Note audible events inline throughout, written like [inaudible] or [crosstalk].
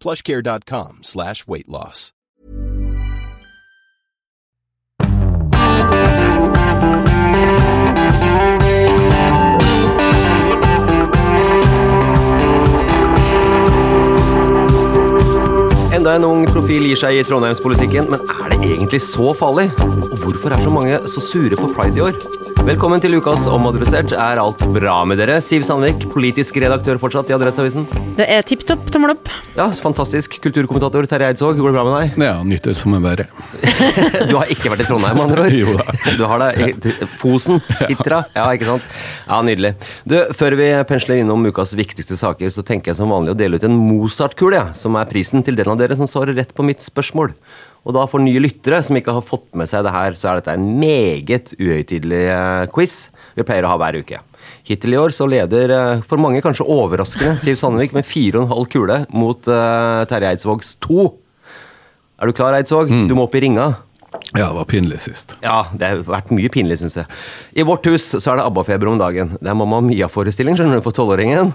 plushcare.com slash weight loss. Enda en ung profil gir seg i trondheimspolitikken, men er det egentlig så farlig? Og hvorfor er så mange så sure på pride i år? Velkommen til ukas Omadressert. Er alt bra med dere? Siv Sandvik, politisk redaktør fortsatt i Adresseavisen. Det er topp, tommel opp. Ja, fantastisk. Kulturkommentator Terje Eidsvåg, går det bra med deg? Ja, nyter som en verre. [laughs] Du har ikke vært i Trondheim, med andre ord? [laughs] Jo da. Du har det Fosen? [laughs] Hitra? Ja, ikke sant? Ja, nydelig. Du, før vi pensler innom ukas viktigste saker, så tenker jeg som vanlig å dele ut en Mozart-kule, ja, som er prisen til den av dere som svarer rett på mitt spørsmål. Og da for nye lyttere som ikke har fått med seg det her, så er dette en meget uhøytidelig eh, quiz vi pleier å ha hver uke. Hittil i år så leder, eh, for mange kanskje overraskende, [laughs] Siv Sandvik med fire og en halv kule mot uh, Terje Eidsvågs 2. Er du klar, Eidsvåg? Du må opp i ringa. Ja, det var pinlig sist. Ja, det har vært mye pinlig, syns jeg. I vårt hus så er det ABBA-feber om dagen. Det er Mamma Mia-forestilling skjønner du, for tolvåringen.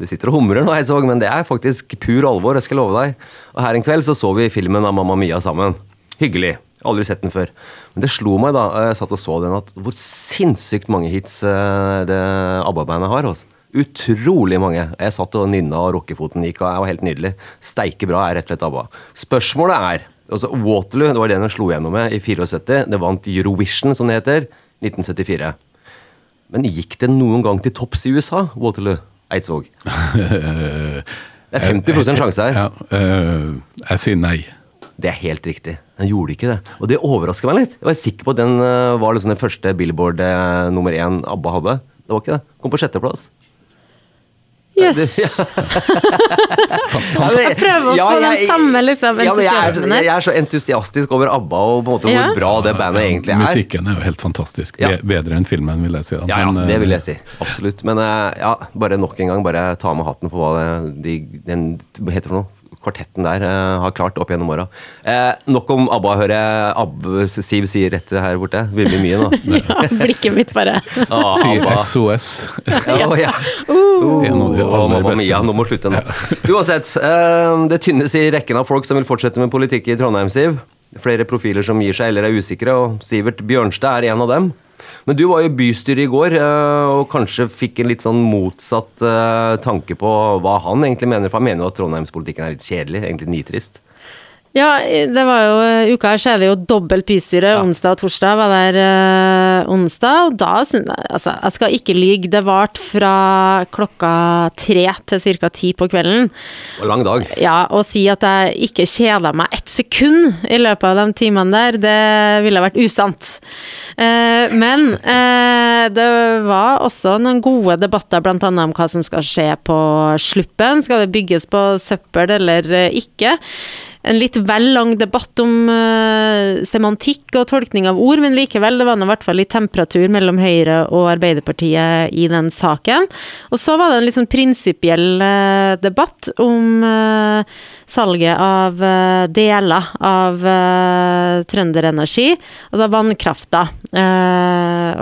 Du sitter og humrer nå, Eidsvåg, men det er faktisk pur alvor, jeg skal love deg. Og her en kveld så så vi filmen av Mamma Mia sammen. Hyggelig. Aldri sett den før. Men det slo meg da jeg satt og så den, at hvor sinnssykt mange hits eh, det ABBA-bandet har. Også. Utrolig mange. Jeg satt og nynna, og rockefoten gikk, og jeg var helt nydelig. Steike bra er rett og slett ABBA. Spørsmålet er altså Waterloo det var den jeg slo gjennom med i 74. Det vant Eurovision, som det heter. 1974. Men gikk det noen gang til topps i USA, Waterloo? Eidsvåg? [laughs] Det er 50 sjanse her. Ja, eh, jeg sier nei. Det er helt riktig. Den gjorde ikke det. Og det overrasker meg litt. Jeg var sikker på at den eh, var liksom den første Billboard eh, nummer én ABBA hadde. Det var ikke det. Kom på sjetteplass. Jøss. [laughs] Jeg prøver å Ja, få den samme liksom, Ja, men jeg, er, jeg er så entusiastisk over ABBA og på en måte Ja. hvor bra det bandet egentlig er. Musikken er jo helt fantastisk. Ja. Bedre enn filmen, vil jeg si. Ja, ja, Men, det vil eh, jeg si. Absolutt. Men eh, ja, bare nok en gang, bare ta med hatten på hva det, de, den heter for noe? Kvartetten der eh, har klart opp gjennom åra. Eh, nok om ABBA, hører jeg Abba, Siv sier rett her borte. Ville mye nå. [laughs] Ja, blikket mitt bare. Ah, [laughs] SOS. Ja, ja. Uh, Å, Mamma. Mia, nå må slutte nå. Uansett, eh, det tynnes i rekken av folk som vil fortsette med politikk i Trondheim, Siv. Flere profiler som gir seg eller er usikre, og Sivert Bjørnstad er en av dem. Men du var jo bystyret i går, eh, og kanskje fikk en litt sånn motsatt eh, tanke på hva han egentlig mener, for han mener jo at trondheimspolitikken er litt kjedelig, egentlig nitrist. Ja, det var jo eh, uka her, så er det jo dobbelt bystyre. Onsdag og torsdag var der eh, onsdag, og da syns jeg Altså, jeg skal ikke lyge, det varte fra klokka tre til ca. ti på kvelden. Og lang dag. Ja, å si at jeg ikke kjeda meg ett sekund i løpet av de timene der, det ville vært usant. Uh, men uh, det var også noen gode debatter, bl.a. om hva som skal skje på Sluppen. Skal det bygges på søppel eller ikke? En litt vel lang debatt om uh, semantikk og tolkning av ord, men likevel, det var nå i hvert fall litt temperatur mellom Høyre og Arbeiderpartiet i den saken. Og så var det en litt sånn prinsipiell uh, debatt om uh, salget av deler av Trønderenergi, altså vannkrafta,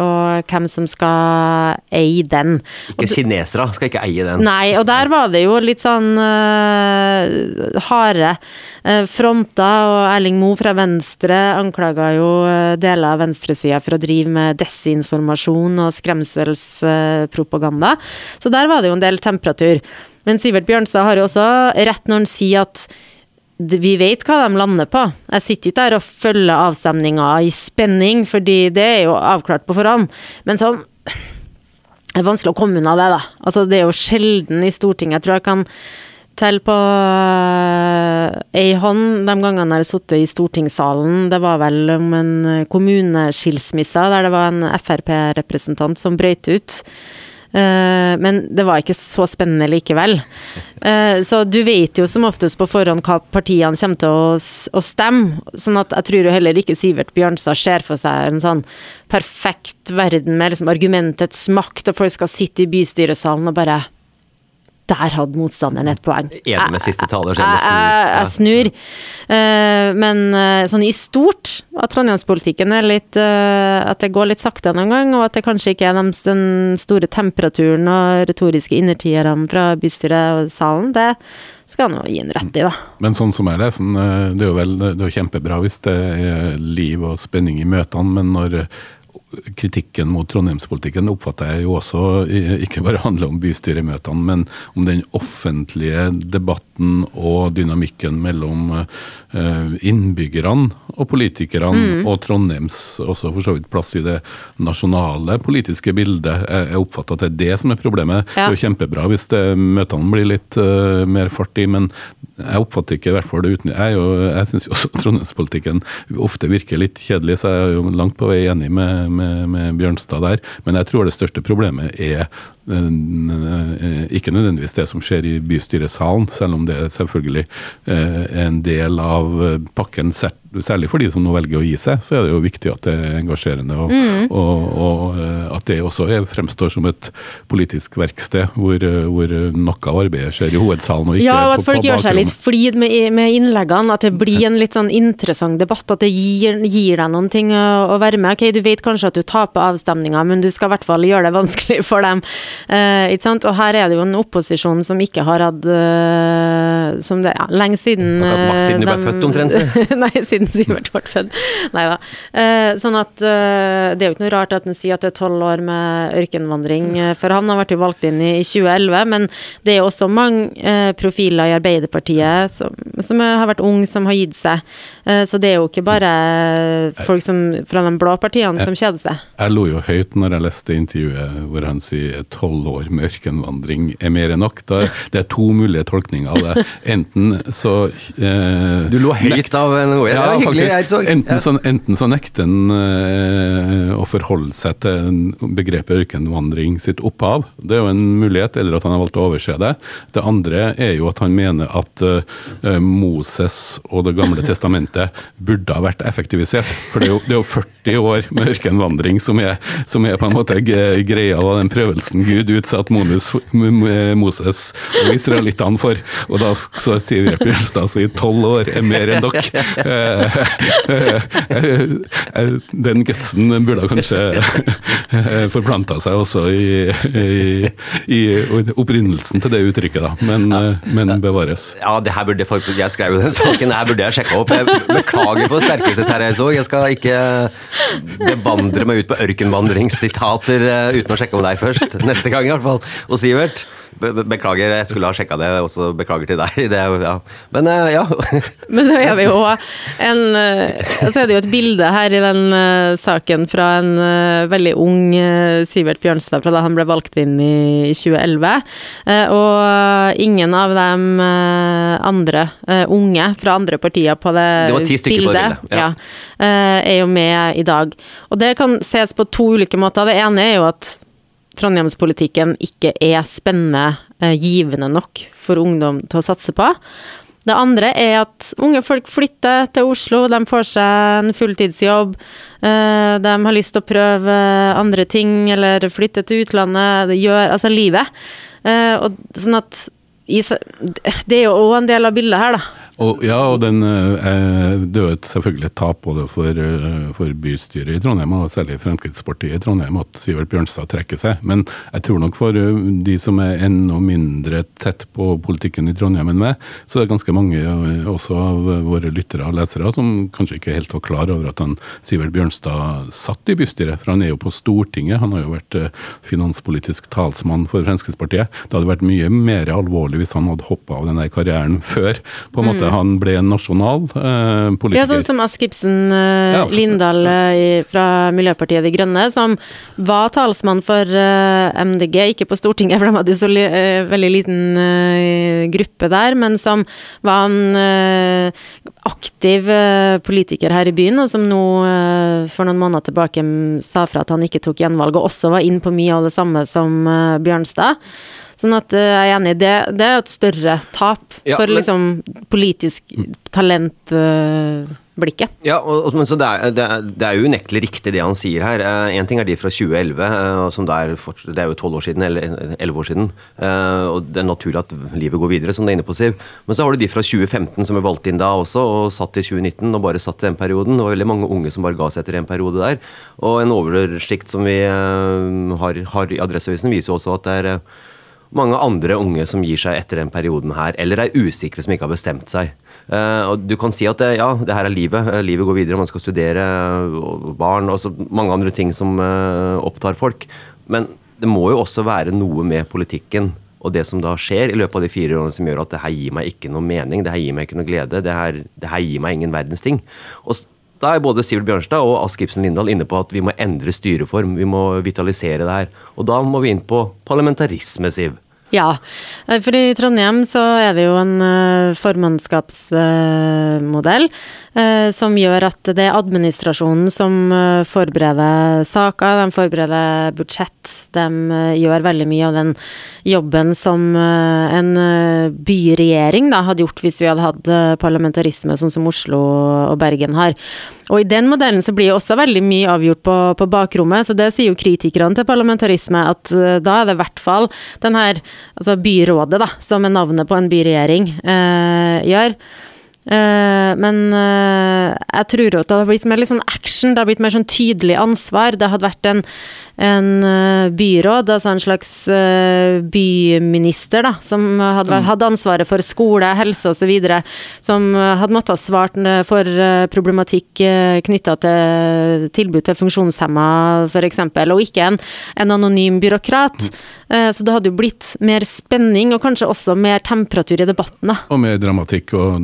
og hvem som skal eie den. Ikke kinesere skal ikke eie den. Nei, og der var det jo litt sånn harde uh, fronter, og Erling Moe fra Venstre anklaga jo uh, deler av venstresida for å drive med desinformasjon og skremselspropaganda. Så der var det jo en del temperatur. Men Sivert Bjørnstad har jo også rett når han sier at vi vet hva de lander på. Jeg sitter ikke der og følger avstemninga i spenning, fordi det er jo avklart på forhånd. Men så det er vanskelig å komme unna det, da. Altså, det er jo sjelden i Stortinget. Jeg tror jeg kan telle på øh, ei hånd de gangene jeg har sittet i stortingssalen. Det var vel om en kommuneskilsmisse der det var en Frp-representant som brøyt ut. Eh, men det var ikke så spennende likevel. [laughs] Eh, så du vet jo som oftest på forhånd hva partiene kommer til å stemme. Sånn at jeg tror jo heller ikke Sivert Bjørnstad ser for seg en sånn perfekt verden med liksom argumentets makt, og folk skal sitte i bystyresalen og bare der hadde motstanderen et poeng. Enig med siste taler, Jeg, jeg jeg, jeg snur. Eh, men eh, sånn i stort, at trondheimspolitikken er litt eh, At det går litt sakte noen gang, og at det kanskje ikke er de, den store temperaturen og retoriske innertierne fra bystyret og salen, det skal han jo gi en rett i, da. Men sånn som jeg leser den, det er jo vel det er kjempebra hvis det er liv og spenning i møtene, men når kritikken mot trondheimspolitikken oppfatter jeg jo også ikke bare handler om bystyremøtene, men om den offentlige debatten og dynamikken mellom eh, innbyggerne og politikerne, og Trondheims også for så vidt plass i det nasjonale politiske bildet. Jeg, oppfatter at det er det som er problemet. Ja. Det er jo kjempebra hvis det, møtene blir litt uh, mer fart i, men jeg oppfatter ikke i hvert fall det uten Jeg, jo- jeg syns jo også [laughs] trondheimspolitikken ofte virker litt kjedelig, så jeg er jo langt på vei enig med, med, med Bjørnstad der. Men jeg tror det største problemet er ikke nødvendigvis det som skjer i bystyresalen, selv om det er selvfølgelig eh, en del av eh, pakken, særlig for de som nå velger å gi seg, så er det jo viktig at det er engasjerende, og, og, og eh, at det også er, fremstår som et politisk verksted hvor, eh, hvor noe av arbeidet skjer i hovedsalen og ikke Ja, og at folk gjør seg litt flid med, med innleggene, at det blir en litt sånn interessant debatt, at det gir, gir deg noen ting å, å være med. Ok, du vet kanskje at du taper avstemninga, men du skal i hvert fall gjøre det vanskelig for dem. Eh, ikke sant? Og her er det jo en opposisjon som ikke har hatt uh, Som det ja, lenge siden Har hatt makt siden de ble eh, født, omtrent. [laughs] Nei, siden Sivert ble født. Nei da. Eh, sånn at eh, det er jo ikke noe rart at en sier at det er tolv år med ørkenvandring, eh, for han har vært jo valgt inn i, i 2011, men det er også mange profiler i Arbeiderpartiet som, som har vært unge, som har gitt seg. Så det er jo ikke bare folk som, fra de blå partiene som kjeder seg. Jeg lo jo høyt når jeg leste intervjuet hvor han sier tolv år med ørkenvandring er mer enn nok. Da, det er to mulige tolkninger av det. Enten så eh, Du lå høyt av noe. Det var hyggelig, jeg så. Enten, så, enten så nekter en eh, å forholde seg til begrepet ørkenvandring sitt opphav. Det er jo en mulighet, eller at han har valgt å overse det. Det andre er jo at han mener at eh, Moses og Det gamle testamentet burde ha vært effektivisert. For det er jo, det er jo 40 år med ørkenvandring som er, som er på en måte greia av den prøvelsen Gud utsatt Moses, M- M- Moses og israelittene for. Og da så sier Bjørnstad i tolv år er mer enn dere. Eh, eh, eh, Den gutsen burde kanskje eh, forplanta seg også i, i, i opprinnelsen til det uttrykket, da. Men, eh, men bevares. Ja, det her burde faktisk Jeg skrev jo den saken, her burde jeg sjekka opp. Jeg beklager på det sterkeste, Terje Eidsvåg. Jeg skal ikke bevandre meg ut på ørkenvandringssitater eh, uten å sjekke om deg først. Neste gang, i hvert fall. Og Sivert, be be- beklager, jeg skulle ha sjekka det. Også beklager til deg. [laughs] Det, ja. Men eh, ja. [laughs] Men så er det jo en eh, Så er det jo et bilde her i den eh, saken fra en veldig ung Sivert Bjørnstad fra da han ble valgt inn i 2011. Eh, og ingen av dem andre unge fra andre partier på det, Det var ti stykker på det bildet, ja. ja, er jo med i dag. Og det kan ses på to ulike måter. Det ene er jo at Trondheimspolitikken ikke er spennende, eh, givende nok for ungdom til å satse på. Det andre er at unge folk flytter til Oslo, de får seg en fulltidsjobb. eh, De har lyst til å prøve andre ting, eller flytte til utlandet. Det gjør altså livet. Eh, Og sånn at Det er jo òg en del av bildet her, da. Og, ja, og den, eh, det er jo et, selvfølgelig et tap både for, eh, for bystyret i Trondheim, og særlig Fremskrittspartiet i Trondheim, at Sivert Bjørnstad trekker seg. Men jeg tror nok for eh, de som er enda mindre tett på politikken i Trondheim enn meg, så er det ganske mange eh, også av våre lyttere og lesere som kanskje ikke helt var klar over at han Sivert Bjørnstad satt i bystyret. For han er jo på Stortinget, han har jo vært finanspolitisk talsmann for Fremskrittspartiet. Det hadde vært mye mer alvorlig hvis han hadde hoppa av den der karrieren før. på en måte han ble en nasjonal eh, Ja, sånn som Ask Ibsen eh, Ja. Lindahl eh, fra Miljøpartiet De Grønne, som var talsmann for eh, MDG, ikke på Stortinget, for de hadde jo så li eh, veldig liten eh, gruppe der, men som var en aktiv politiker her i byen, og som nå for noen måneder tilbake sa fra at han ikke tok gjenvalg, og også var inn på mye av det samme som Bjørnstad. Sånn at eh, jeg er enig, det, det er jo et større tap Ja, for men- liksom politisk talentblikket. Ja, og, men så det er, det, er, det er jo unektelig riktig det han sier her. Én ting er de fra 2011, uh, som det er, fort- det er jo 12 år siden, eller 11 år siden. eh, og det er naturlig at livet går videre, som det er inne på, Siv. Men så har du de fra 2015 som er valgt inn da også, og satt i 2019 og bare satt i den perioden. Og veldig mange unge som bare ga seg etter en periode der. Og en oversikt som vi eh, har, har i Adresseavisen, viser jo også at det er eh, mange andre unge som gir seg etter den perioden her, eller er usikre som ikke har bestemt seg. Eh, og du kan si at det, ja, det her er livet. Eh, livet går videre, man skal studere, barn og mange andre ting som eh, opptar folk. Men det må jo også være noe med politikken og det som da skjer i løpet av de fire årene som gjør at det her gir meg ikke noe mening, det her gir meg ikke noe glede, det her, det her gir meg ingen verdens ting. Og da er både Sivert Bjørnstad og Ask Ibsen Lindahl inne på at vi må endre styreform, vi må vitalisere det her. Og da må vi inn på parlamentarisme, Siv. Ja, eh, for i Trondheim så er det jo en eh, formannskapsmodell som gjør at det er administrasjonen som eh, forbereder saker, de forbereder budsjett, de eh, gjør veldig mye av den jobben som eh, en eh, byregjering da hadde gjort hvis vi hadde hatt eh, parlamentarisme sånn som Oslo og Bergen har. Og i den modellen så blir også veldig mye avgjort på, på bakrommet, så det sier jo kritikerne til parlamentarisme, at eh, da er det i hvert fall den her altså byrådet, da, som er navnet på en byregjering, eh, gjør. Eh, men uh, jeg tror at det hadde blitt mer litt sånn action, det hadde blitt mer sånn tydelig ansvar. Det hadde vært en, en eh, byråd, altså en slags eh, byminister, da, som hadde, hadde ansvaret for skole, helse osv., som eh, hadde måttet ha svart for problematikk knytta til tilbud til funksjonshemma, f.eks., og ikke en, en anonym byråkrat. Eh, Så det hadde jo blitt mer spenning, og kanskje også mer temperatur i debatten, da. Og mer dramatikk, og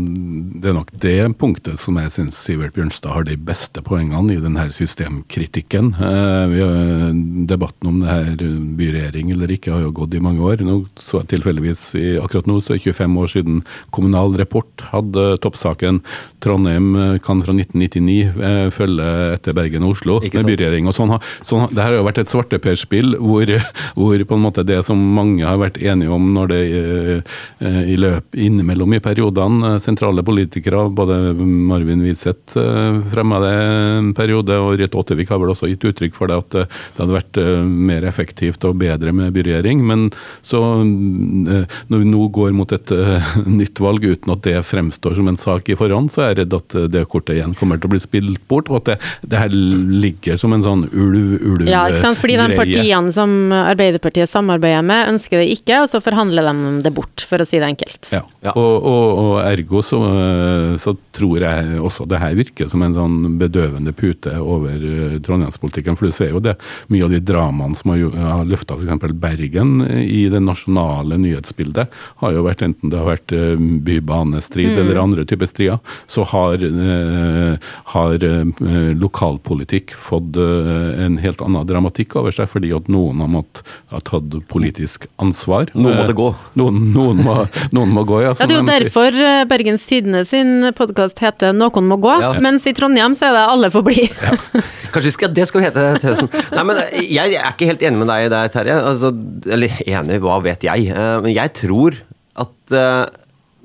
det er nok det punktet som jeg syns Sivert Bjørnstad har de beste poengene i denne systemkritikken. Vi har, debatten om det her byregjering eller ikke har jo gått i mange år. Nå så jeg tilfeldigvis i, akkurat nå så er 25 år siden Kommunal Rapport hadde toppsaken Trondheim eh, kan fra 1999 eh, følge etter Bergen og Oslo med byregjering. og sånn, sånn, Det her har jo vært et svarteperspill hvor, hvor på en måte det som mange har vært enige om når det eh, eh, i løp innimellom i periodene, eh, sentrale politikere, både Marvin Widseth eh, fremma det en periode, og Rett Åttevik har vel også gitt uttrykk for det, at eh, det hadde vært eh, mer effektivt og bedre med byregjering. Men så, eh, når vi nå går mot et eh, [laughs] nytt valg uten at det fremstår som en sak i forhånd, så er jeg redd at det kortet igjen kommer til å bli spilt bort, og at det, det her ligger som en sånn ulv-ulv-greie. Ja, ikke sant? Fordi de partiene som Arbeiderpartiet samarbeider med, ønsker det ikke, og så forhandler de det bort, for å si det enkelt. Ja, Ja. Og, og, og ergo så, så tror jeg også det her virker som en sånn bedøvende pute over trondheimspolitikken. For du ser jo det, mye av de dramaene som har, har løfta f.eks. Bergen i det nasjonale nyhetsbildet, har jo vært enten det har vært bybanestrid bybanestrid eller andre typer strider, så har, eh, har eh, lokalpolitikk fått eh, en helt annen dramatikk over seg, fordi at noen har måttet ha tatt politisk ansvar. Noen måtte Eh, gå. Noen, noen, må, noen må gå, ja. Ja, Det er jo derfor eh, Bergens Tidende sin podkast heter 'Noen må gå', Ja. mens i Trondheim så er det 'Alle får bli'. [laughs] Kanskje skal, det skal vi hete tesen. Nei, men jeg er ikke helt enig med deg der, Terje. Altså, eller enig, hva vet jeg. Eh, Men jeg tror at eh,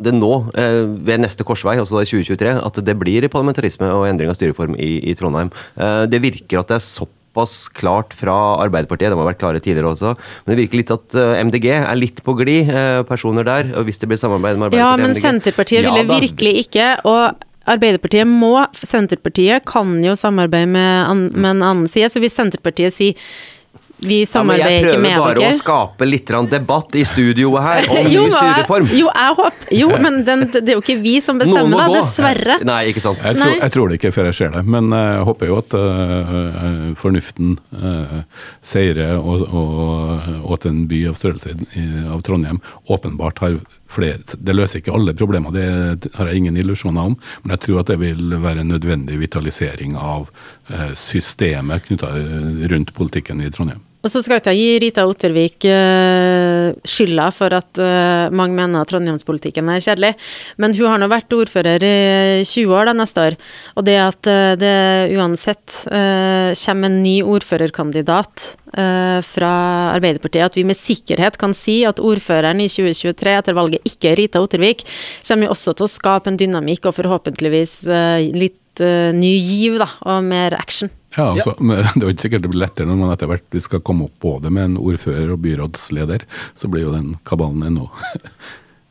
det nå, eh, ved neste korsvei, altså da i 2023, at det blir parlamentarisme og endring av styreform i, i Trondheim. Det virker at det er såpass klart fra Arbeiderpartiet, de har vært klare tidligere også, men det virker litt at MDG er litt på glid, personer der. Hvis det blir samarbeid med Ja, Arbeiderpartiet men og MDG Senterpartiet Ja ville da. virkelig ikke, og Arbeiderpartiet må Senterpartiet kan jo samarbeide med, an, med en annen side, så hvis Senterpartiet sier vi samarbeider Ja, med dere. jeg prøver bare dere å skape litt debatt i studioet her om [laughs] jo, ny styreform. Jo, jeg håper Jo, men den, det er jo ikke vi som bestemmer, det, da, dessverre. Nei, ikke sant. Jeg tror, jeg tror det ikke før jeg ser det, men jeg håper jo at øh, fornuften øh, seirer, og, og, og at en by av størrelse av Trondheim åpenbart har flere Det løser ikke alle problemer, det har jeg ingen illusjoner om, men jeg tror at det vil være en nødvendig vitalisering av øh, systemet knytta rundt politikken i Trondheim. Og så skal ikke jeg gi Rita Ottervik eh, skylda for at eh, mange mener at trondheimspolitikken er kjedelig, men hun har nå vært ordfører i 20 år da neste år, og det at eh, det uansett kommer en ny ordførerkandidat fra Arbeiderpartiet, at vi med sikkerhet kan si at ordføreren i 2023 etter valget ikke er Rita Ottervik, kommer jo også til å skape en dynamikk og forhåpentligvis litt ny giv da, og mer action. Ja, altså, [laughs] men Det er jo ikke sikkert det blir lettere når man etter hvert skal komme opp både med en ordfører og byrådsleder. Så blir jo den kabalen ennå,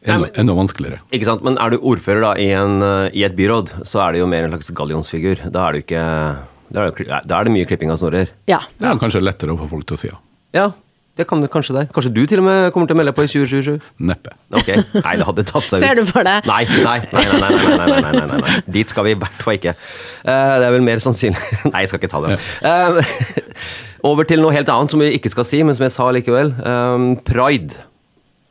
ennå, ennå vanskeligere. Ikke sant, Men er du ordfører da i, en, eh, i et byråd, så er det jo mer en slags gallionsfigur. Da er, du ikke, da er, det, da er det mye klipping av snorer. Ja. Ja, kanskje lettere å få folk til å si ja. Ja, det kan det kanskje der. Kanskje du til og med kommer til å melde på i 2027? Neppe. Ok, Nei, det hadde tatt seg ut. Ser du for deg? Nei, nei, nei. nei, nei, nei, nei, nei, nei, Dit skal vi i hvert fall ikke. Uh, det er vel mer sannsynlig [laughs] Nei, jeg skal ikke ta det. Uh, over til noe helt annet som vi ikke skal si, men som jeg sa likevel. Um, pride.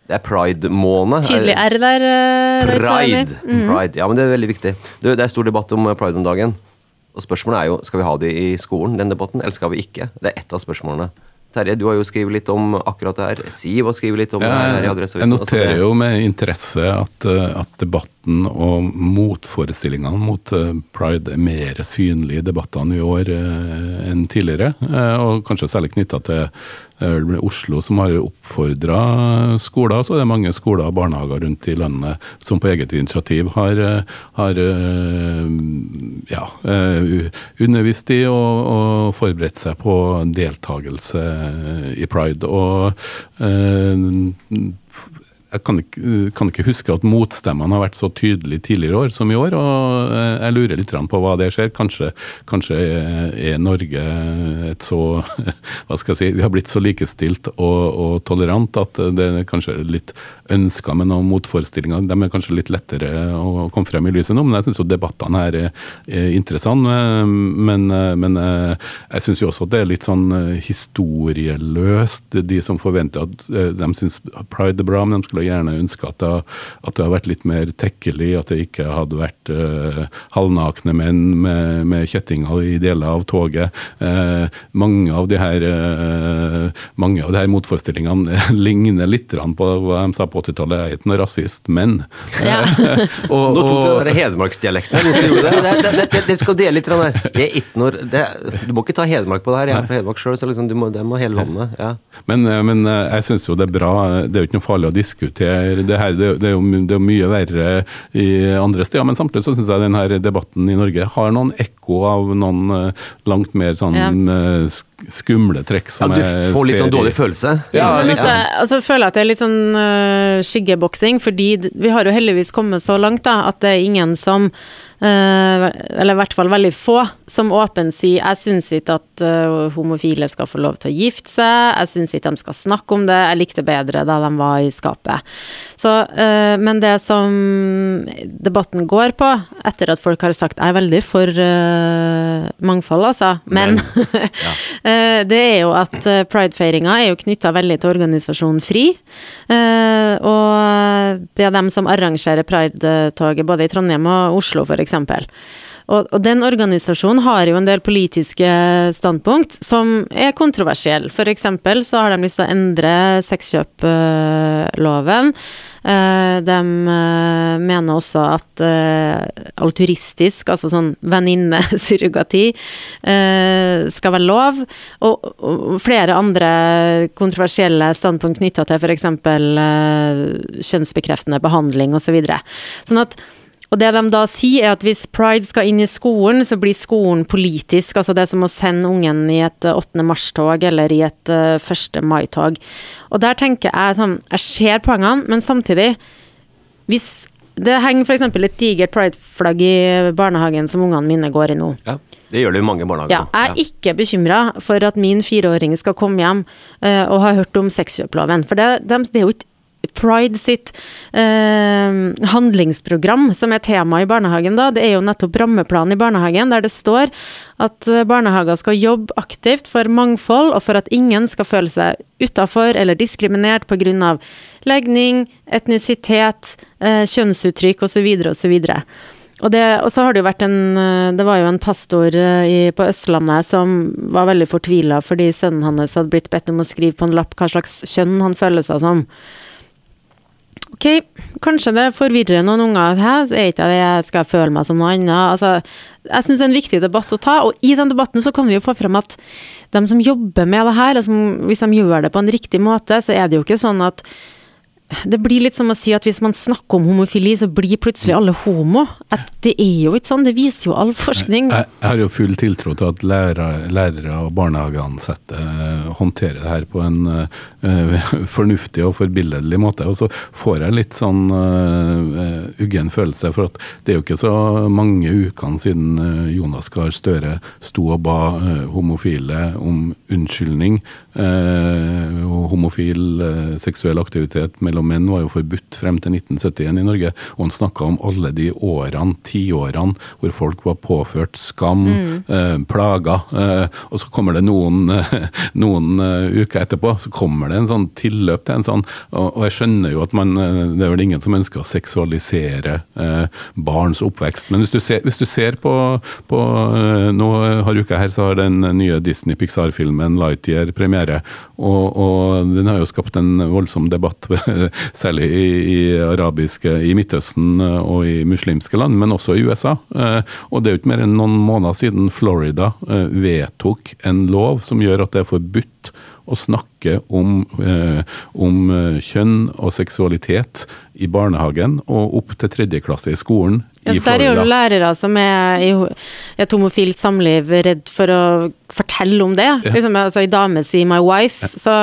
Det er pride-måned. Tydelig R der. Pride. Mm. pride. Ja, men det er veldig viktig. Det er stor debatt om pride om dagen. Og spørsmålet er jo skal vi ha det i skolen, den debatten, eller skal vi ikke? Det er ett av spørsmålene. Terje, du har jo skrevet litt om akkurat det her. Siv har skrevet litt om det her i Jeg, jeg Altså, noterer jo med interesse at, eh, at debatten og motforestillingene mot eh, pride er mer synlig i debattene i år eh, enn tidligere. Og kanskje særlig knytta til Oslo, som har oppfordra skoler. Så er det mange skoler og barnehager rundt i landet som på eget initiativ har, eh, har eh, ja, eh, undervist i og, og forberedt seg på deltakelse i pride. Og jeg kan ikke, kan ikke huske at motstemmene har vært så tydelige tidligere år som i år, og eh, jeg lurer litt på hva det skjer. Kanskje, kanskje er Norge et så [laughs] Hva skal jeg si Vi har blitt så likestilt og, og tolerant at det er kanskje litt ønska med noen motforestillinger. De er kanskje litt lettere å komme frem i lyset nå, men jeg syns debattene her er, er interessante. Men, men eh, jeg syns jo også at det er litt sånn eh, historieløst, de som forventer at eh, de syns pride er bra, men de skulle gjerne ønske at det, at det hadde vært litt mer tekkelig, at det ikke hadde vært uh, halvnakne menn med, med kjettinger i deler av toget. Uh, mange av de her uh, mange av de her motforestillingene [laughs] ligner litt på hva de sa på 80-tallet. Jeg er ikke noe rasist, men Ja. [laughs] og, Nå tok du og- den hedmarksdialekten Dere Det, [laughs] det, det, det, det skal dele litt her. Jeg er ikke noe, det, du må ikke ta Hedmark på det her. Jeg er fra Hedmark sjøl, så liksom, du må, det må hele landet. Ja. Men, men jeg syns jo det er bra. Det er jo ikke noe farlig å diskutere det her. Det, det, er, jo, det er jo mye verre i andre steder. Men samtidig så syns jeg denne debatten i Norge har noen ekko av noen eh, langt mer sånn Ja. eh, sk- skumle trekk ja, som du jeg får litt ser sånn dårlig følelse. Ja, litt altså, sånn. altså, jeg føler at det er litt sånn uh, skyggeboksing, fordi vi har jo heldigvis kommet så langt da, at det er ingen som eh, eller i hvert fall veldig få, som åpent sier jeg syns ikke at eh, homofile skal få lov til å gifte seg, jeg syns ikke de skal snakke om det, jeg likte bedre da de var i skapet. Så, eh, men det som debatten går på, etter at folk har sagt jeg er veldig for eh, mangfold, altså, men, [laughs] eh, det er jo at pridefeiringa er jo knytta veldig til organisasjonen FRI. eh, og det er dem som arrangerer pridetoget både i Trondheim og Oslo, f.eks. Og, og den organisasjonen har jo en del politiske standpunkt som er kontroversielle. Eksempel så har de lyst til å endre sexkjøploven. Eh, de eh, mener også at eh, alturistisk, altså sånn venninnesurrogati, skal være lov. Og, flere andre kontroversielle standpunkt knytta til f.eks. Kjønnsbekreftende behandling osv. Så videre. sånn at og det de da sier, er at hvis pride skal inn i skolen, så blir skolen politisk. Altså det er som å sende ungen i et 8. mars-tog eller i et 1. mai-tog. Og der tenker jeg sånn Jeg ser poengene, men samtidig Hvis det henger f.eks. et digert pride-flagg i barnehagen som ungene mine går i nå. Ja, det gjør det i mange barnehager. Ja, jeg er ikke bekymra for at min fireåring skal komme hjem uh, og ha hørt om sexkjøploven. For det, det, det er jo ikke Pride sitt eh, handlingsprogram som er tema i barnehagen da, det er jo nettopp rammeplanen i barnehagen, der det står at eh, barnehager skal jobbe aktivt for mangfold, og for at ingen skal føle seg utafor eller diskriminert pga. legning, etnisitet, eh, kjønnsuttrykk osv. osv. Og, det, og så har det jo vært en eh, Det var jo en pastor eh, i, på Østlandet som var veldig fortvila fordi sønnen hans hadde blitt bedt om å skrive på en lapp hva slags kjønn han føler seg som. Ok, kanskje det forvirrer noen unger. Hæ, så er ikke det jeg skal føle meg som noe annet. Altså, jeg syns det er en viktig debatt å ta, og i den debatten så kan vi jo få frem at de som jobber med det her, altså, hvis de gjør det på en riktig måte, så er det jo ikke sånn at det blir litt som å si at hvis man snakker om homofili, så blir plutselig alle homo. At det er jo ikke sånn, det viser jo all forskning. Jeg, jeg har jo full tiltro til at lærere, lærere og barnehageansatte uh, håndterer det her på en uh, [laughs] fornuftig og forbilledlig måte. Og så får jeg litt sånn uh, uggen følelse, for at det er jo ikke så mange ukene siden Jonas Gahr Støre sto og ba homofile om unnskyldning. homofil seksuell aktivitet mellom menn var jo forbudt frem til 1971 i Norge. Og han snakka om alle de årene, tiårene, hvor folk var påført skam, mm. eh, plager. Eh, og så kommer det noen, eh, noen uker etterpå, så kommer det en sånn tilløp til en sånn Og, jeg skjønner jo at man Det er vel ingen som ønsker å seksualisere barns oppvekst. Men hvis du ser, hvis du ser på, på Nå har uka her så har den nye Disney-Pixar-filmen Lightyear premiere. Og, og, den har jo skapt en voldsom debatt [laughs] særlig i, i, arabiske, i Midtøsten og i muslimske land, men også i USA. Eh, og det er jo ikke mer enn noen måneder siden Florida eh, vedtok en lov som gjør at det er forbudt å snakke om, om kjønn og seksualitet i barnehagen og opp til tredje klasse i skolen ja, så der er jo lærere som er i et homofilt samliv redd for å fortelle om det. Ja. Liksom, altså, Ei dame sier 'my wife', ja. så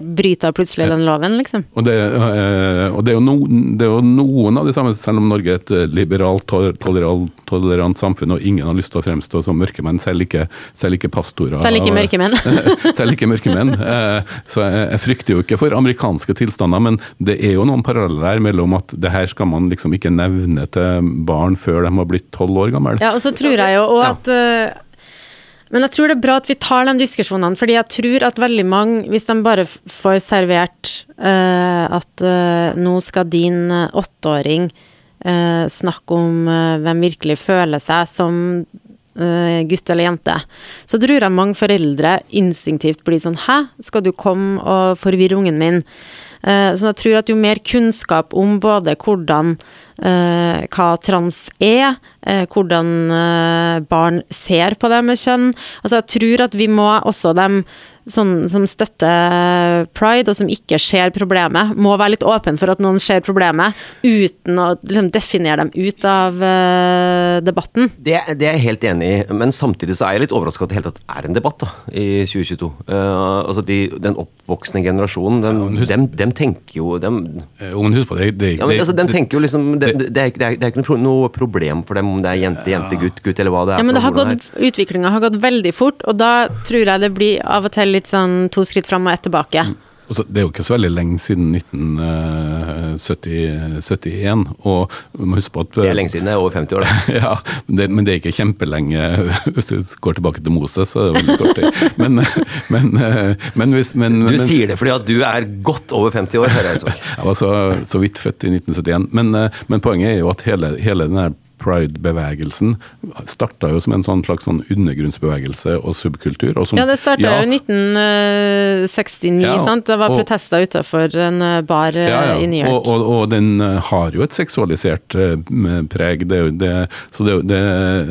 bryter plutselig ja. den loven, liksom. Og, det, øh, og det, er no, det, er jo noen av de samme, selv om Norge er et eh, liberalt, tolerant, tolerant samfunn, og ingen har lyst til å fremstå som mørkemenn, selv ikke, selv ikke pastorer. Selv ikke mørkemenn. [laughs] selv ikke mørkemenn. [laughs] Eh, så jeg, jeg, frykter jo ikke for amerikanske tilstander, men det er jo noen paralleller mellom at det her skal man liksom ikke nevne til barn før de har blitt tolv år gamle. Ja, og så tror jeg jo òg at uh, men jeg tror det er bra at vi tar de diskusjonene, fordi jeg tror at veldig mange, hvis de bare får servert uh, at uh, nå skal din åtteåring uh, snakke om hvem virkelig føler seg som gutt eller jente, så tror jeg mange foreldre instinktivt blir sånn Hæ, skal du komme og forvirre ungen min? Så jeg tror at jo mer kunnskap om både hvordan eh, hva trans er, uh, hvordan uh, barn ser på det med kjønn. Altså, jeg tror at vi må også dem sånn, som støtter pride, og som ikke ser problemet, må være litt åpen for at noen ser problemet, uten å liksom, definere dem ut av uh, debatten. Det, det, er jeg helt enig i, men samtidig så er jeg litt overraska at det hele tatt er en debatt da, i 2022. Uh, eh, altså de, Den oppvoksende generasjonen, dem, ja, dem, dem, tenker jo dem, uh, husk på det, det, ja, men, altså, dem tenker jo liksom det, det, er, det, er, ikke noe problem for dem om det er jente, jente, gutt, gutt eller hva det er. Ja, men det har gått, Utviklinga har gått veldig fort, og da tror jeg det blir av og til litt sånn to skritt fram og ett tilbake. Mm. Det er jo ikke så veldig lenge siden 1971. Og du må huske på at Det er lenge siden, det er over 50 år, da. [laughs] ja, det, men det er ikke kjempelenge. [laughs] Hvis du går tilbake til Moses, så er det veldig kort tid. Men, [laughs] men, men, hvis, men Du sier det fordi at du er godt over 50 år, hører jeg så. Jeg var så, så vidt født i 1971. Men, men poenget er jo at hele, hele denne pride-bevegelsen starta jo som en sånn slags sånn undergrunnsbevegelse og subkultur. Og som, Ja, det starta jo i 1969, Ja, sant? Det var og- protester utafor en eh, bar eh, Ja, ja. i New York. Og, og, og den eh, har jo et seksualisert eh, preg. Det det, så det, det,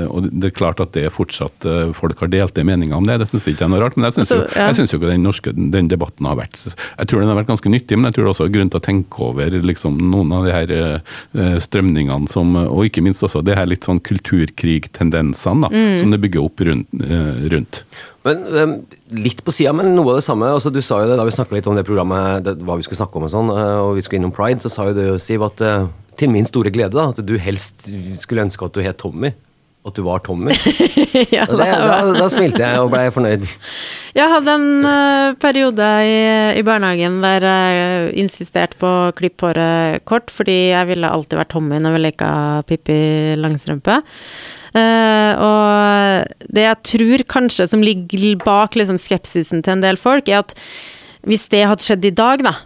og det er klart at det er fortsatt eh, Folk har delte meninger om det, det syns ikke jeg er noe rart. Men jeg syns jo, Altså, ja. synes jo ikke den norske den debatten har vært Jeg tror den har vært ganske nyttig, men jeg tror det også er grunn til å tenke over liksom, noen av de her eh, strømningene som Og ikke minst også det her litt sånn kulturkrigtendensene Mm. som det bygger opp rundt. eh, rundt. Men um, Litt på sida, men noe av det samme. Altså, du sa jo det Da vi snakka litt om det programmet, det, hva vi skulle snakke om, og sånn, eh, og vi skulle innom pride, så sa jo du, Siv, at eh, til min store glede da, at du helst skulle ønske at du het Tommy. At du var Tommy. [laughs] ja, det, da, da smilte jeg og blei fornøyd. Jeg hadde en uh, periode i, i barnehagen der jeg insisterte på å klippe håret kort, fordi jeg ville alltid vært Tommy når vi leka Pippi Langstrømpe. Uh, og det jeg tror kanskje som ligger bak liksom, skepsisen til en del folk, er at hvis det hadde skjedd i dag, da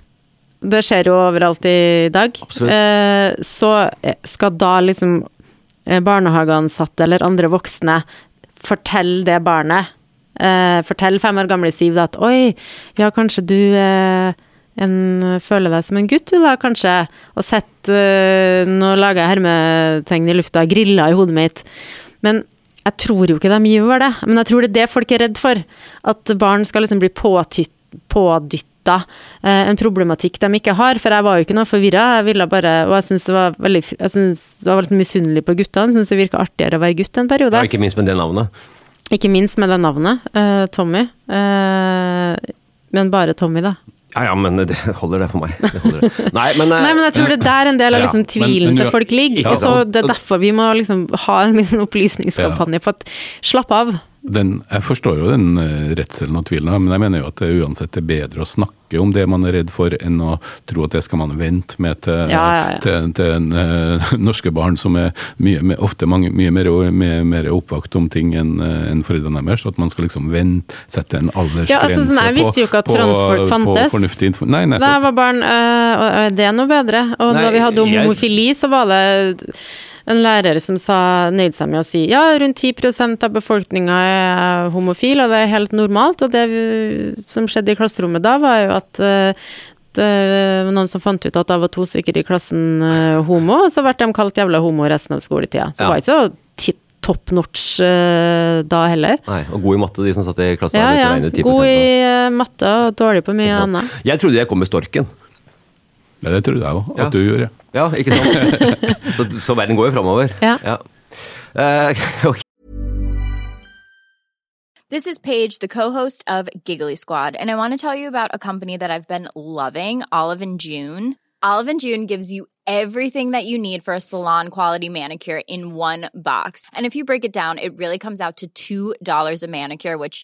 det skjer jo overalt i dag. Absolutt. Eh, så skal da liksom barnehageansatte eller andre voksne fortelle det barnet eh, Fortell fem år gamle Siv at oi, ja, kanskje du eh, en, føler deg som en gutt, du da, kanskje, og sett eh, Nå lager jeg hermetegn i lufta, griller i hodet mitt. Men jeg tror jo ikke de gjør det. Men jeg tror det er det folk er redd for. At barn skal liksom bli pådytta eh, en problematikk de ikke har. For jeg var jo ikke noe forvirra, jeg ville bare Og jeg syns det var veldig Jeg synes det var litt misunnelig på guttene. Syns det virka artigere å være gutt en periode. Ja, ikke minst med det navnet. Ikke minst med det navnet. uh, Tommy. Uh, men bare Tommy, da. Ja, ja, men det holder det for meg. Det det. [laughs] Nei, men, Nei, men jeg tror det er der en del av liksom, men- tvilen men til folk ligger. Ja, så. Det er derfor vi må liksom ha en liksom opplysningskampanje på at slapp av. den, jeg forstår jo den eh, redselen og tvilen, men jeg mener jo at det uansett er bedre å snakke om det man er redd for, enn å tro at det skal man vente med til, Ja, ja, ja. til, til en, eh, [laughs] norske barn som er mye, ofte mange, mye mer, mer, mer oppvakt om ting enn en enn foreldrene deres. At man skal liksom vente, sette en aldersgrense Ja, altså, sånn, jeg visste jo ikke at transfolk fantes. På fornuftig info. Nei, Da jeg var barn, øh, og er det noe bedre? Og Nei, når vi hadde om jeg- homofili, så var det en lærer som sa, nøyde seg med å si ja, rundt 10% av befolkninga er homofil, og det er helt normalt. Og det som skjedde i klasserommet da, var jo at øh, det var noen som fant ut at det var to stykker i klassen øh, homo, og så ble de kalt jævla homo resten av skoletida. Så det var ikke så tipp top notch uh, da heller. Nei, og god i matte, de som satt i klassen. Ja, ja. regnet God i øh, matte og dårlig på mye annet. Jeg trodde jeg kom med storken. Ja, det trodde jeg òg Ja. at du gjorde. Ja, ikke sant? [laughs] så, så verden går jo framover. Ja. Eh, [laughs] ok. This is Paige, the co-host of Giggly Squad, and I want to tell you about a company that I've been loving, Olive and June. Olive and June gives you everything that you need for a salon quality manicure in one box. And if you break it down, it really comes out to $2 a manicure, which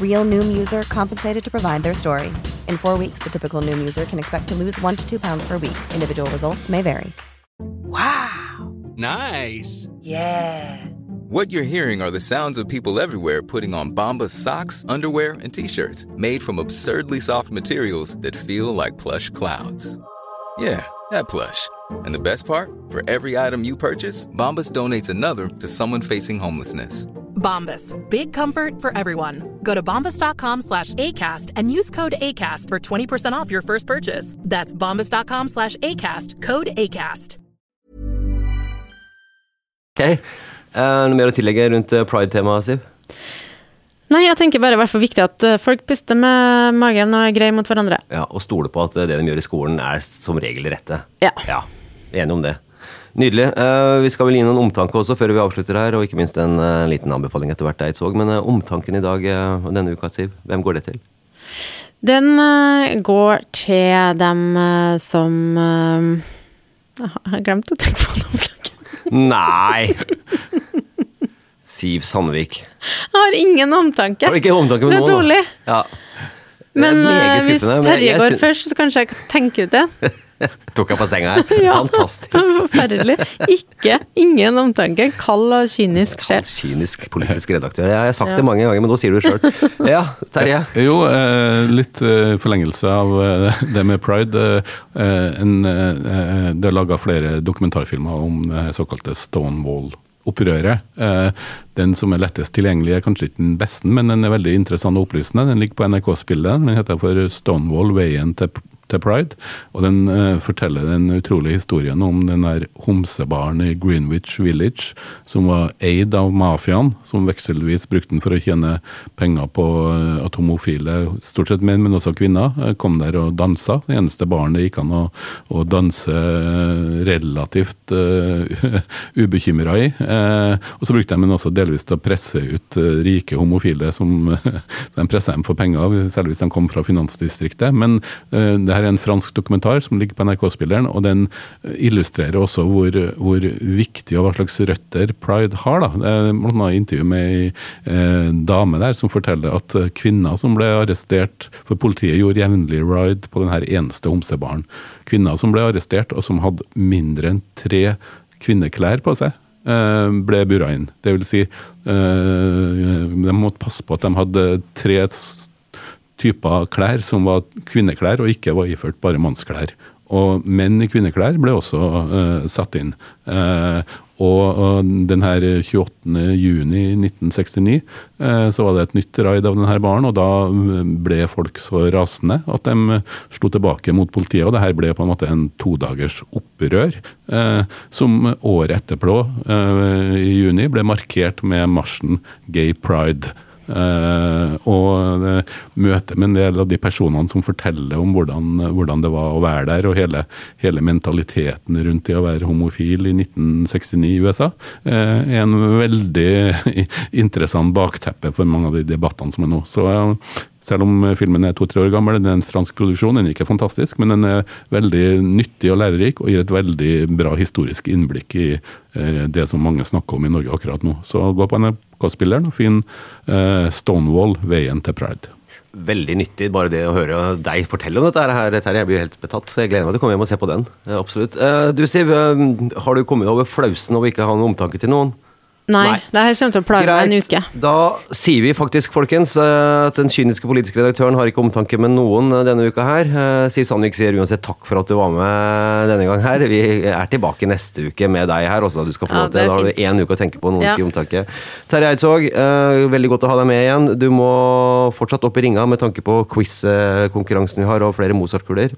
Real Noom user compensated to provide their story. In four weeks, the typical Noom user can expect to lose one to two pounds per week. Individual results may vary. Wow! Nice. Yeah. What you're hearing are the sounds of people everywhere putting on Bombas socks, underwear, and t-shirts made from absurdly soft materials that feel like plush clouds. Yeah, that plush. And the best part? For every item you purchase, Bombas donates another to someone facing homelessness. Bombas. Big comfort for everyone. Go to bombas.com slash ACAST and use code ACAST for 20% off your first purchase. That's bombas.com slash ACAST. Code ACAST. Ok. Uh, noe mer å tillegge rundt eh, pride-temaet, Siv? Nei, jeg tenker bare det er hvert fall viktig at eh, folk puster med magen og er greie mot hverandre. Ja, Og stole på at det de gjør i skolen, er som regel rette. Ja. Ja, Enig om det. Nydelig. Eh, vi skal vel gi noen omtanke også før vi avslutter her, og ikke minst en eh, liten anbefaling etter hvert, Eidsvåg. Men eh, omtanken i dag denne uka, Siv, hvem går det til? Den går til dem som Jeg har glemt å tenke på noe. Nei! Siv Sandvik. Jeg har ingen omtanke. Har du ikke omtanke med Det er dårlig. Ja. Men hvis Terje går først, så kanskje jeg kan tenke ut det. [laughs] [laughs] Tok jeg på senga her? Ja. Fantastisk. [laughs] Forferdelig. Ikke. Ingen omtanke. Kald og kynisk sjel. Kynisk politisk redaktør. Jeg har sagt Ja. det mange ganger, men nå sier du det sjøl. Ja, Terje. [laughs] Jo, eh, litt eh, forlengelse av eh, det med pride. En, det er laga flere dokumentarfilmer om det såkalte Stonewall-opprøret. Eh, den som er lettest tilgjengelig, er kanskje ikke den beste, men den er veldig interessant og opplysende. Den ligger på NRK-spillet. Den heter for Stonewall veien til til Pride. Og den uh, forteller den utrolige historien om den der homsebaren i Greenwich Village som var eid av mafiaen, som vekselvis brukte den for å tjene penger på uh, at homofile, stort sett menn, men også kvinner, uh, kom der og dansa. Det eneste baren det gikk an å, å danse eh, relativt [laughs] ubekymra i. Eh, og så brukte de den også delvis til å presse ut eh, rike homofile som [laughs] de pressa dem for penger, selv hvis de kom fra finansdistriktet. Men eh, det her er en fransk dokumentar som ligger på NRK-spilleren, og den eh, illustrerer også hvor, hvor viktig og hva slags røtter pride har. da. Det er blant annet intervju med ei eh, dame der som forteller at eh, kvinner som ble arrestert For politiet gjorde jevnlig ride på denne eneste homsebaren. Kvinner som ble arrestert, og som hadde mindre enn tre kvinneklær på seg eh, ble bura inn. Det vil si, de måtte passe på at de hadde tre typer klær som var kvinneklær, og ikke var iført bare mannsklær. Og menn i kvinneklær ble også uh, satt inn. Uh, og, den her 28. juni 1969 eh, så var det et nytt raid av denne baren, og da ble folk så rasende at de slo tilbake mot politiet. Og det her ble på en måte en todagers opprør, som året etterpå, i juni, ble markert med marsjen Gay Pride. Eh, og uh, møte med en del av de personene som forteller om hvordan, hvordan det var å være der, og hele, hele mentaliteten rundt det å være homofil i 1969 i USA, uh, er en veldig [laughs] interessant bakteppe for mange av de debattene som er nå. Så eh, selv om filmen er to-tre år gammel, den er en fransk produksjon, den er ikke fantastisk, men den er veldig nyttig og lærerik, og gir et veldig bra historisk innblikk i eh, det som mange snakker om i Norge akkurat nå. Så gå på NRK-spilleren og finn eh, Stonewall, veien til pride. Veldig nyttig bare det å høre deg fortelle om dette her, Terje. Jeg blir helt betatt. så Jeg gleder meg til å komme hjem og se på den. Absolutt. Eh, Du Siv, eh, har du kommet over flausen over ikke å ha noen omtanke til noen? Nei, Nei. det her kommer til å plage meg en uke. Da sier vi faktisk, folkens, eh, at den kyniske politiske redaktøren har ikke omtanke med noen eh, denne uka her. Eh, Siv Sandvik sier uansett takk for at du var med denne gang her. Vi er tilbake neste uke med deg her også. Du skal få Ja, det til. Da har du én uke å tenke på, noen Ja. ikke omtanke. Terje Eidsvåg, veldig godt å ha deg med igjen. Du må fortsatt opp i ringa med tanke på quiz-konkurransen vi har, og flere Mozart-kuler.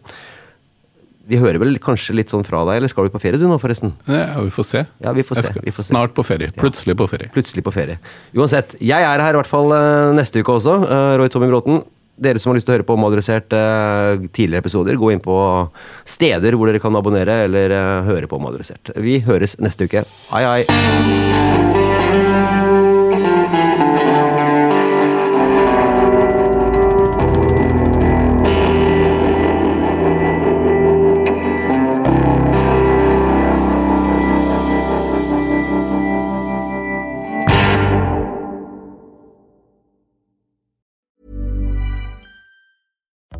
Vi hører vel kanskje litt sånn fra deg, eller skal du på ferie du nå, forresten? Ja, vi får se. Ja, vi får se. Vi får se. Snart på ferie. Plutselig på ferie. Plutselig på ferie. Uansett, jeg er her i hvert fall eh, neste uke også. eh, Roy Tommy Bråten. Dere som har lyst til å høre på omadressert eh, tidligere episoder, gå inn på steder hvor dere kan abonnere eller høre på omadressert. Vi høres neste uke. Hei, hei.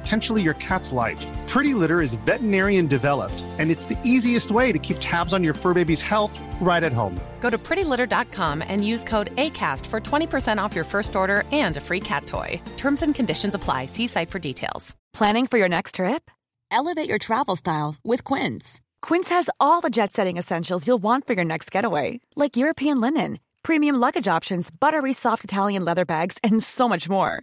potentially your cat's life. Pretty Litter is veterinarian developed, and it's the easiest way to keep tabs on your fur baby's health right at home. Go to prettylitter.com and use code ACAST for 20% off your first order and a free cat toy. Terms and conditions apply. See site for details. Planning for your next trip? Elevate your travel style with Quince. Quince has all the jet setting essentials you'll want for your next getaway, like European linen, premium luggage options, buttery soft Italian leather bags, and so much more.